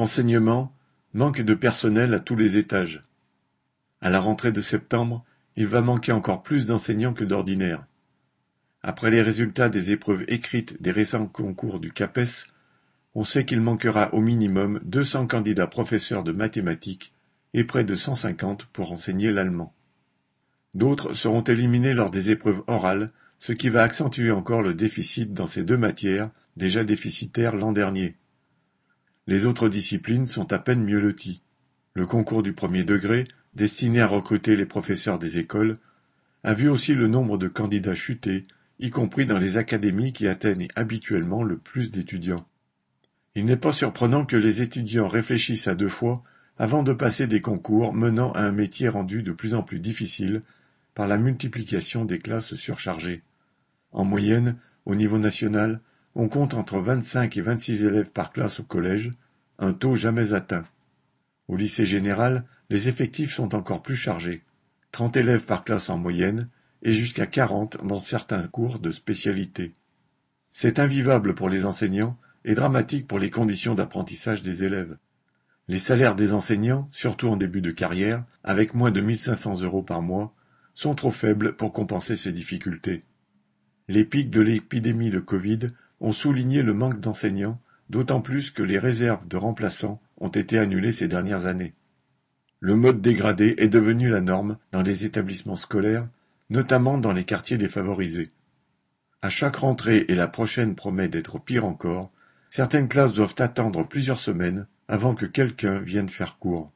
Enseignement, manque de personnel à tous les étages. À la rentrée de septembre, il va manquer encore plus d'enseignants que d'ordinaire. Après les résultats des épreuves écrites des récents concours du CAPES, on sait qu'il manquera au minimum 200 candidats professeurs de mathématiques et près de 150 pour enseigner l'allemand. D'autres seront éliminés lors des épreuves orales, ce qui va accentuer encore le déficit dans ces deux matières, déjà déficitaires l'an dernier. Les autres disciplines sont à peine mieux loties. Le concours du premier degré, destiné à recruter les professeurs des écoles, a vu aussi le nombre de candidats chuter, y compris dans les académies qui atteignent habituellement le plus d'étudiants. Il n'est pas surprenant que les étudiants réfléchissent à deux fois avant de passer des concours menant à un métier rendu de plus en plus difficile par la multiplication des classes surchargées. En moyenne, au niveau national, on compte entre 25 et 26 élèves par classe au collège, un taux jamais atteint. Au lycée général, les effectifs sont encore plus chargés, 30 élèves par classe en moyenne et jusqu'à 40 dans certains cours de spécialité. C'est invivable pour les enseignants et dramatique pour les conditions d'apprentissage des élèves. Les salaires des enseignants, surtout en début de carrière, avec moins de 1500 euros par mois, sont trop faibles pour compenser ces difficultés. Les pics de l'épidémie de Covid ont souligné le manque d'enseignants, d'autant plus que les réserves de remplaçants ont été annulées ces dernières années. Le mode dégradé est devenu la norme dans les établissements scolaires, notamment dans les quartiers défavorisés. À chaque rentrée et la prochaine promet d'être pire encore, certaines classes doivent attendre plusieurs semaines avant que quelqu'un vienne faire cours.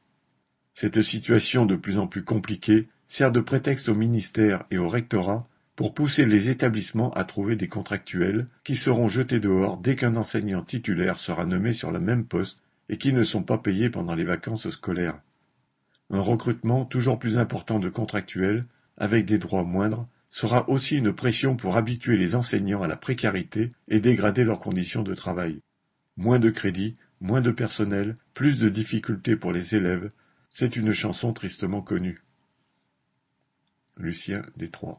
Cette situation de plus en plus compliquée sert de prétexte au ministère et au rectorat pour pousser les établissements à trouver des contractuels qui seront jetés dehors dès qu'un enseignant titulaire sera nommé sur le même poste et qui ne sont pas payés pendant les vacances scolaires. Un recrutement toujours plus important de contractuels, avec des droits moindres, sera aussi une pression pour habituer les enseignants à la précarité et dégrader leurs conditions de travail. Moins de crédit, moins de personnel, plus de difficultés pour les élèves, c'est une chanson tristement connue. Lucien Détroit